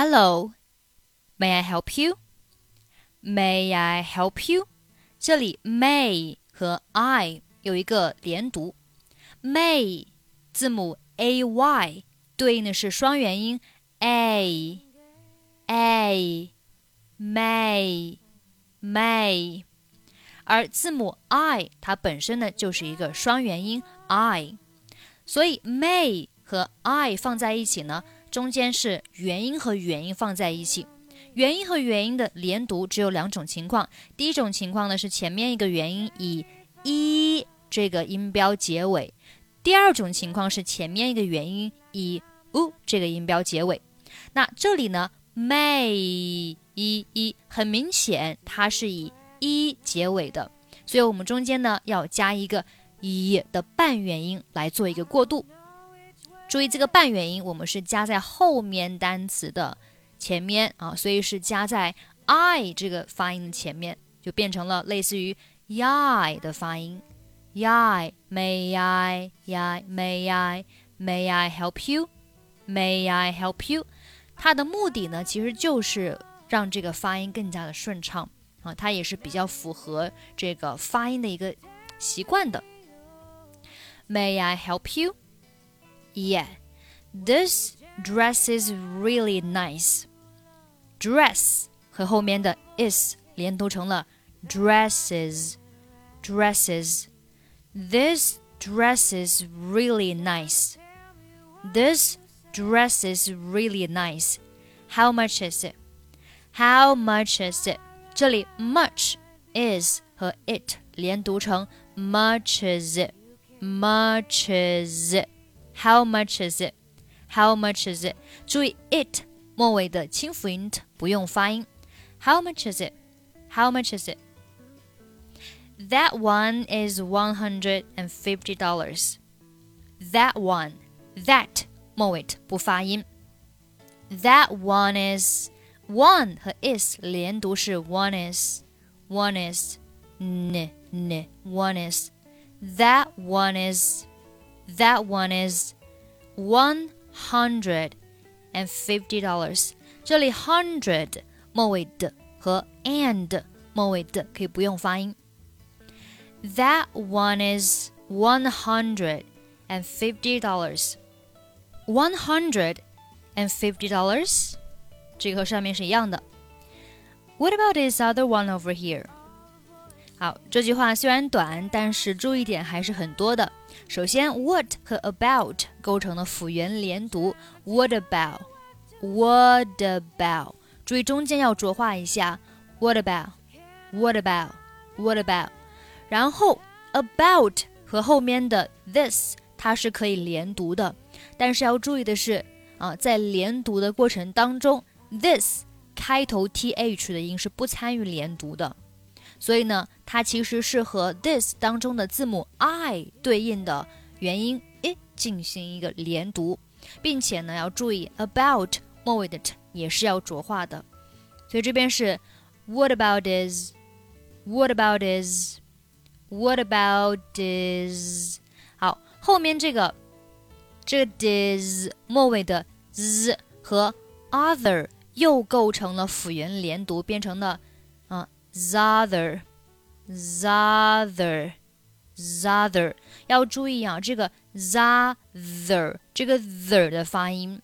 Hello, may I help you? May I help you? 这里 may 和 I 有一个连读，may 字母 a y 对应的是双元音 a a may may，而字母 I 它本身呢就是一个双元音 I，所以 may 和 I 放在一起呢， 中间是元音和元音放在一起。元音和元音的连读只有两种情况，第一种情况呢是前面一个元音以一这个音标结尾，第二种情况是前面一个元音以 u 这个音标结尾。那这里呢，may 一一很明显它是以一结尾的，所以我们中间呢要加一个一的半元音来做一个过渡。注意这个半元音，我们是加在后面单词的。前面啊，所以是加在 i 这个发音的前面，就变成了类似于 YI 的发音。YI，May I，YI，May I may I help you may I help you？它的目的呢，其实就是让这个发音更加的顺畅啊，它也是比较符合这个发音的一个习惯的。May I help you? Yeah, this dress is really nice. Dress 和后面的 is 连读成了 dresses dresses. This dress is really nice. This dress is really nice. How much is it? How much is it? 这里 much is 和 it 连读成 much is it much is it how much is it how much is it 注意 it 末尾的清辅音不用发音。How much is it? How much is it? That one is one hundred and fifty dollars. That one, that 末尾不发音。That one is one 和 is 连读是 one is one is n n one is that one is that one is one hundred and fifty dollars。这里 hundred 末尾的和 and 末尾的可以不用发音。That one is one hundred and fifty dollars. One hundred and fifty dollars，这个和上面是一样的。What about this other one over here？ 好，这句话虽然短，但是注意点还是很多的。首先，what 和 about 构成了辅元连读。What about？What about？注意中间要浊化一下。What about？What about？What about？然后 about 和后面的 this 它是可以连读的，但是要注意的是啊，在连读的过程当中，this 开头 th 的音是不参与连读的。所以呢，它其实是和 this 当中的字母 i 对应的元音 i 进行一个连读，并且呢，要注意 about 末尾的 t 也是要浊化的。所以这边是 What about is？What about is？What about is？好，后面这个这个 is 末尾的 z 和 other 又构成了辅元连读，变成了。Zather, zather, zather，要注意啊，这个 zather 这个 th 的发音，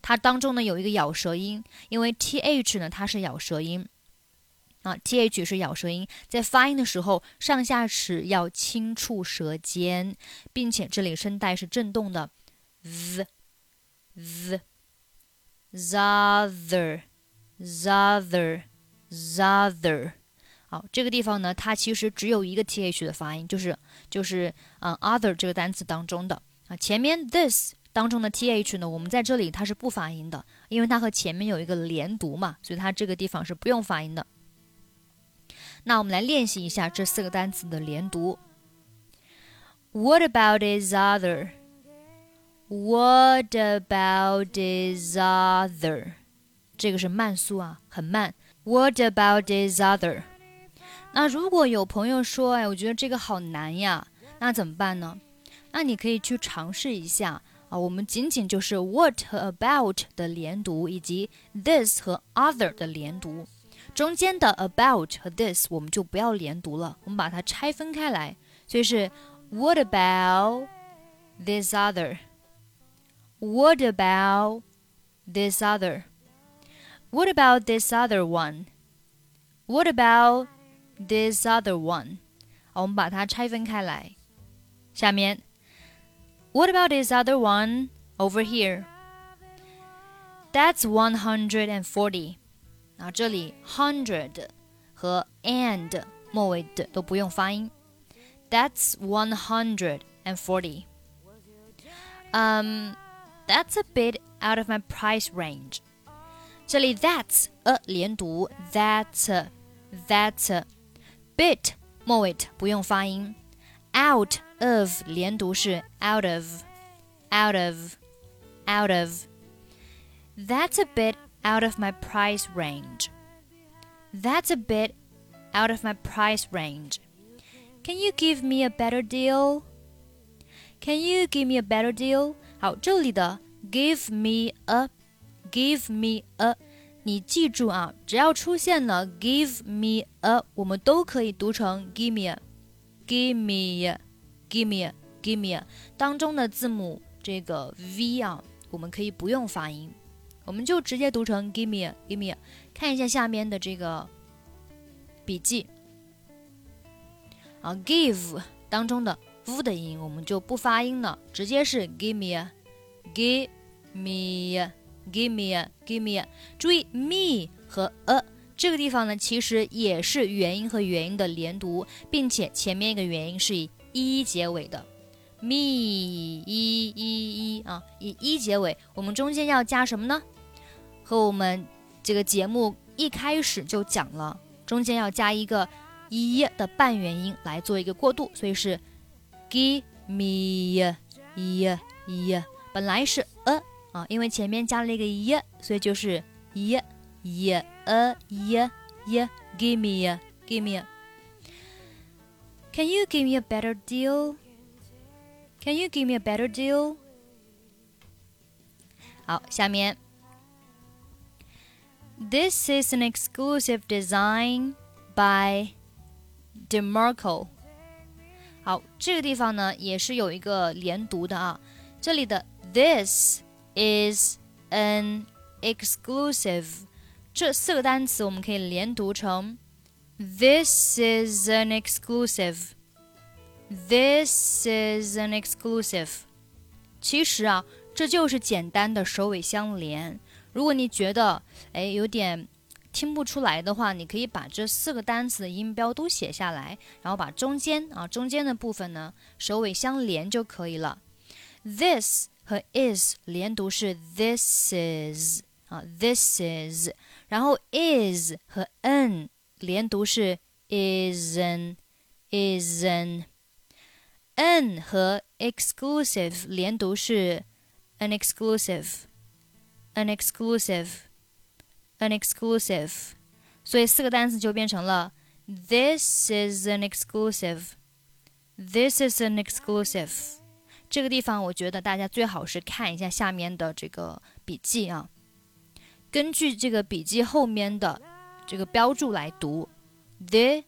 它当中呢有一个咬舌音，因为 th 呢它是咬舌音啊，th 是咬舌音，在发音的时候上下齿要轻触舌尖，并且这里声带是震动的，z z zather zather zather。好，这个地方呢，它其实只有一个 th 的发音，就是就是嗯 other 这个单词当中的啊，前面 this 当中的 th 呢，我们在这里它是不发音的，因为它和前面有一个连读嘛，所以它这个地方是不用发音的。那我们来练习一下这四个单词的连读。What about this other? What about this other? 这个是慢速啊，很慢。What about this other? 那如果有朋友说，哎，我觉得这个好难呀，那怎么办呢？那你可以去尝试一下 啊，我们仅仅就是 what 和 about 的连读，以及 this 和 other 的连读。中间的 about 和 this 我们就不要连读了，我们把它拆分开来，所以是 What about this other? What about this other? What about this other one? What about this other one? 好，我们把它拆分开来。下面，What about this other one over here? That's one hundred and forty. 啊，这里 hundred 和 and 末尾的都不用发音。That's one hundred and forty. Um, that's a bit out of my price range. 这里 that's a 连读，that that bit 末尾不用发音。out of 连读是 out of out of out of. That's a bit out of my price range. That's a bit out of my price range. Can you give me a better deal? Can you give me a better deal? 好，这里的 give me a give me a， 你记住啊，只要出现了 give me a，我们都可以读成 give me”，“give me”，“give me”，“give me。当中的字母这个 v 啊，我们可以不用发音。我们就直接读成 give me give me，看一下下面的这个笔记啊，give 当中的 v 的音我们就不发音了，直接是 “give me”，“give me give me a，give me a。注意 me 和 a 这个地方呢，其实也是元音和元音的连读，并且前面一个元音是以一结尾的。me 一一一啊，以一结尾，我们中间要加什么呢？和我们这个节目一开始就讲了，中间要加一个一的半元音来做一个过渡，所以是 give me 一一，本来是啊，因为前面加了一个耶，所以就是耶耶呃耶耶，give me a give me a。Can you give me a better deal? Can you give me a better deal? 好，下面。This is an exclusive design by DaMarco。好，这个地方呢也是有一个连读的啊，这里的 this。Is an exclusive，这四个单词我们可以连读成 This is an exclusive。This is an exclusive。其实啊，这就是简单的首尾相连。如果你觉得哎有点听不出来的话，你可以把这四个单词的音标都写下来，然后把中间啊中间的部分呢首尾相连就可以了。This 和 is 连读是 this is 啊 this is，然后 is 和 n 连读是 isn isn。n 和 exclusive 连读是 an exclusive。an exclusive, an exclusive，所以四个单词就变成了 This is an exclusive. This is an exclusive. 这个地方我觉得大家最好是看一下下面的这个笔记啊，根据这个笔记后面的这个标注来读。This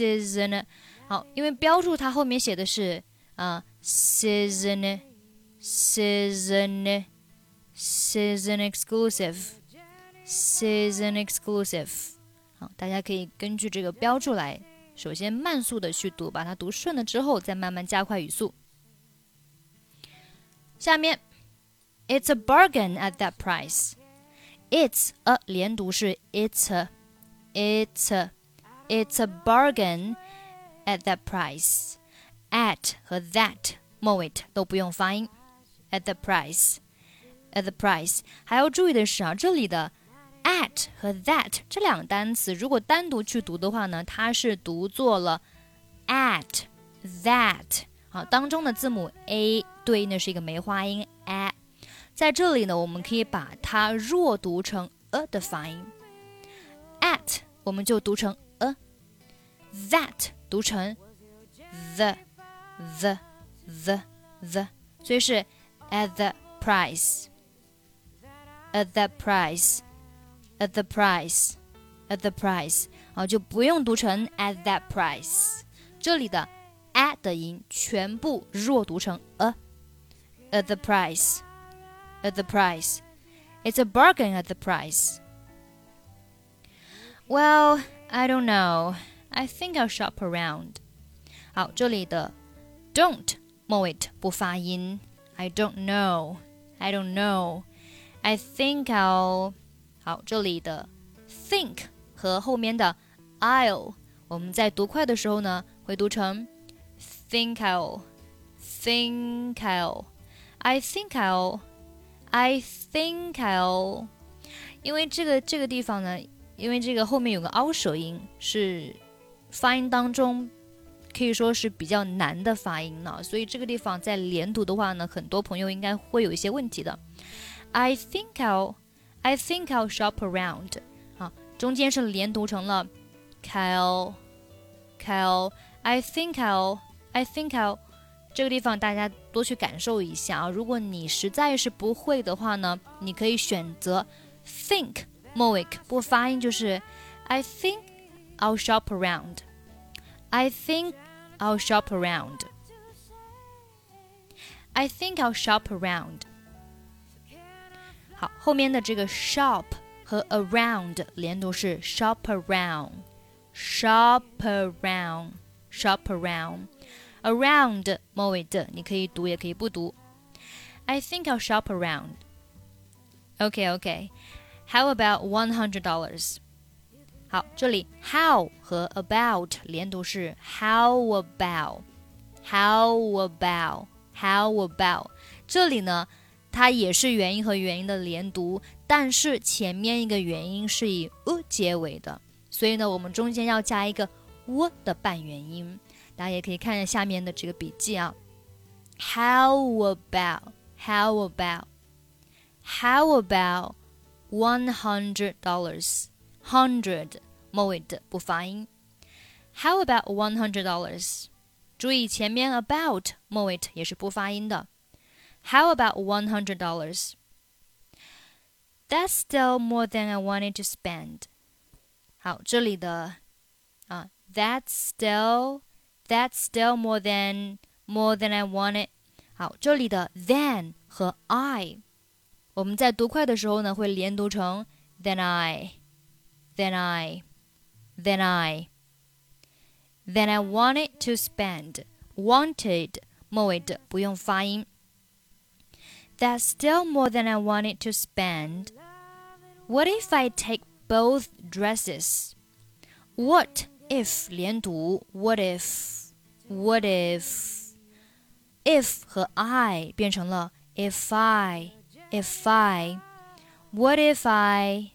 is an 好，因为标注它后面写的是啊，season season。Season exclusive, season exclusive。好，大家可以根据这个标注来，首先慢速的去读，把它读顺了之后，再慢慢加快语速。下面，It's a bargain at that price. It's a 连读是 It's a, It's a, It's a bargain at that price. At 和 that 末尾都不用发音。At the price. at the price。还要注意的是啊，这里的 at 和 that 这两个单词，如果单独去读的话呢，它是读作了 at that 啊，当中的字母 a 对应的是一个梅花音 a，在这里呢，我们可以把它弱读成 a 的发音，at 我们就读成 a，that 读成 the the the the，所以是。at the price, at the price, at the price, at the price 啊，就不用读成 at that price。这里的 a 的音全部弱读成 a。At the price, at the price, it's a bargain at the price. Well, I don't know. I think I'll shop around. 好，这里的 don't 末尾不发音。I don't know. I don't know. I think I'll 好，这里的 think 和后面的 I'll，我们在读快的时候呢，会读成 think I'll, think I'll, I think I'll, I think I'll。因为这个这个地方呢，因为这个后面有个凹舌音，是发音当中可以说是比较难的发音呢，所以这个地方在连读的话呢，很多朋友应该会有一些问题的。I think I'll, I think I'll shop around。啊，中间是连读成了 Kyle, Kyle。I think I'll, I think I'll。这个地方大家多去感受一下啊。如果你实在是不会的话呢，你可以选择 think。Moik 不过发音就是 I think I'll shop around. I think I'll shop around. I think I'll shop around. 好，后面的这个 shop 和 around 连读是 shop around, shop around, shop around. Around 末尾的你可以读也可以不读。I think I'll shop around. Okay, okay. How about one hundred dollars？好，这里 how 和 about 连读是 how about，how about，how about。这里呢，它也是元音和元音的连读，但是前面一个元音是以 u 结尾的，所以呢，我们中间要加一个 w 的半元音。 大家也可以看一下下面的这个笔记啊。How about？How about？How about？one hundred dollars. Hundred 末尾的不发音。How about one hundred dollars？注意前面 about 末尾也是不发音的。How about one hundred dollars? That's still more than I wanted to spend. 好，这里的啊，That's still That's still more than more than I wanted. 好，这里的 than 和 I 我们在读快的时候呢，会连读成 then I, then I, then I, then I wanted to spend wanted 末尾的不用发音。That's still more than I wanted to spend. What if I take both dresses? What if 连读？What if? What if? If 和 I 变成了 if I。if I, what if I,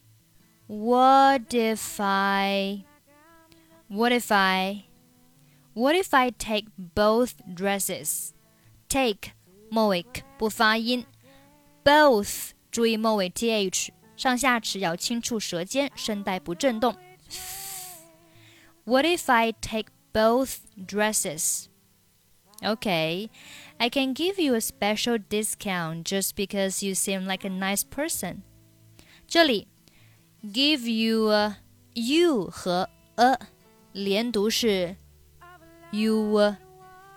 what if I, what if I, what if I take both dresses? Take 末尾不发音，both 注意末尾 th，上下齿咬轻触舌尖，声带不震动。 What if I take both dresses? Okay, I can give you a special discount just because you seem like a nice person. 这里 give you a you 和 a 连读是 you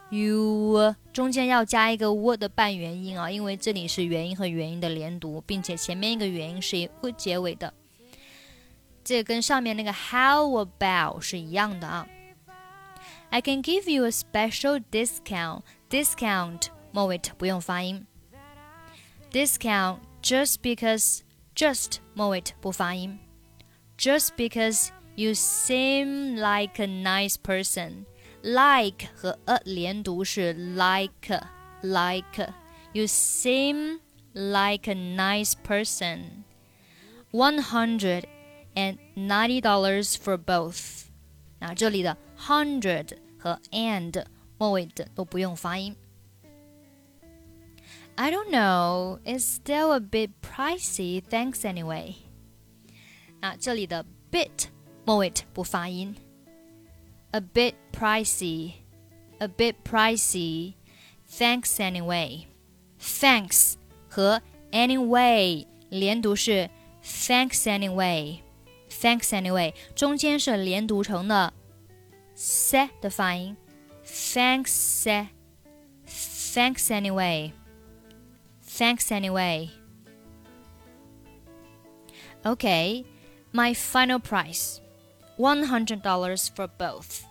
you 中间要加一个 w 的半元音啊，因为这里是元音和元音的连读，并且前面一个元音是以 u 结尾的。 这跟上面那个 how about 是一样的啊。I can give you a special discount. Discount 末尾不用发音。Discount just because just 末尾不发音。Just because you seem like a nice person. Like 和 a 连读是 like like. You seem like a nice person. One hundred and ninety dollars for both. 那这里的 hundred 和 and 末尾的都不用发音。I don't know, it's still a bit pricey. Thanks anyway. 那这里的 bit 末尾不发音。A bit pricey, a bit pricey. Thanks anyway. thanks 和 anyway 连读是 thanks anyway，thanks anyway，中间是连读成了 se 的发音，thanks se，thanks anyway，thanks anyway。Okay, my final price, one hundred dollars for both.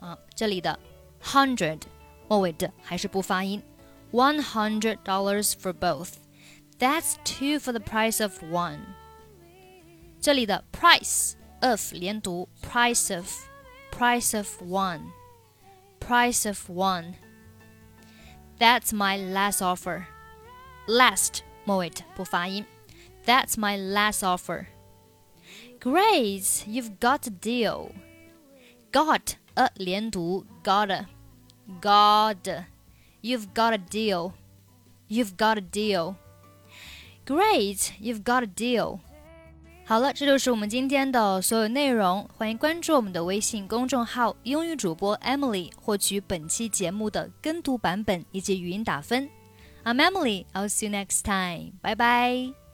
啊，这里的 hundred 末尾的还是不发音，one hundred dollars for both. That's two for the price of one. 这里的 price of 连读，price of price of one price of one. That's my last offer. Last 末尾不发音。That's my last offer. Great, you've got a deal. Got a 连读，got a, got. You've got a deal. You've got a deal. Great, you've got a deal. 好了，这就是我们今天的所有内容。欢迎关注我们的微信公众号“英语主播 Emily”，获取本期节目的跟读版本以及语音打分。I'm Emily. I'll see you next time. Bye bye.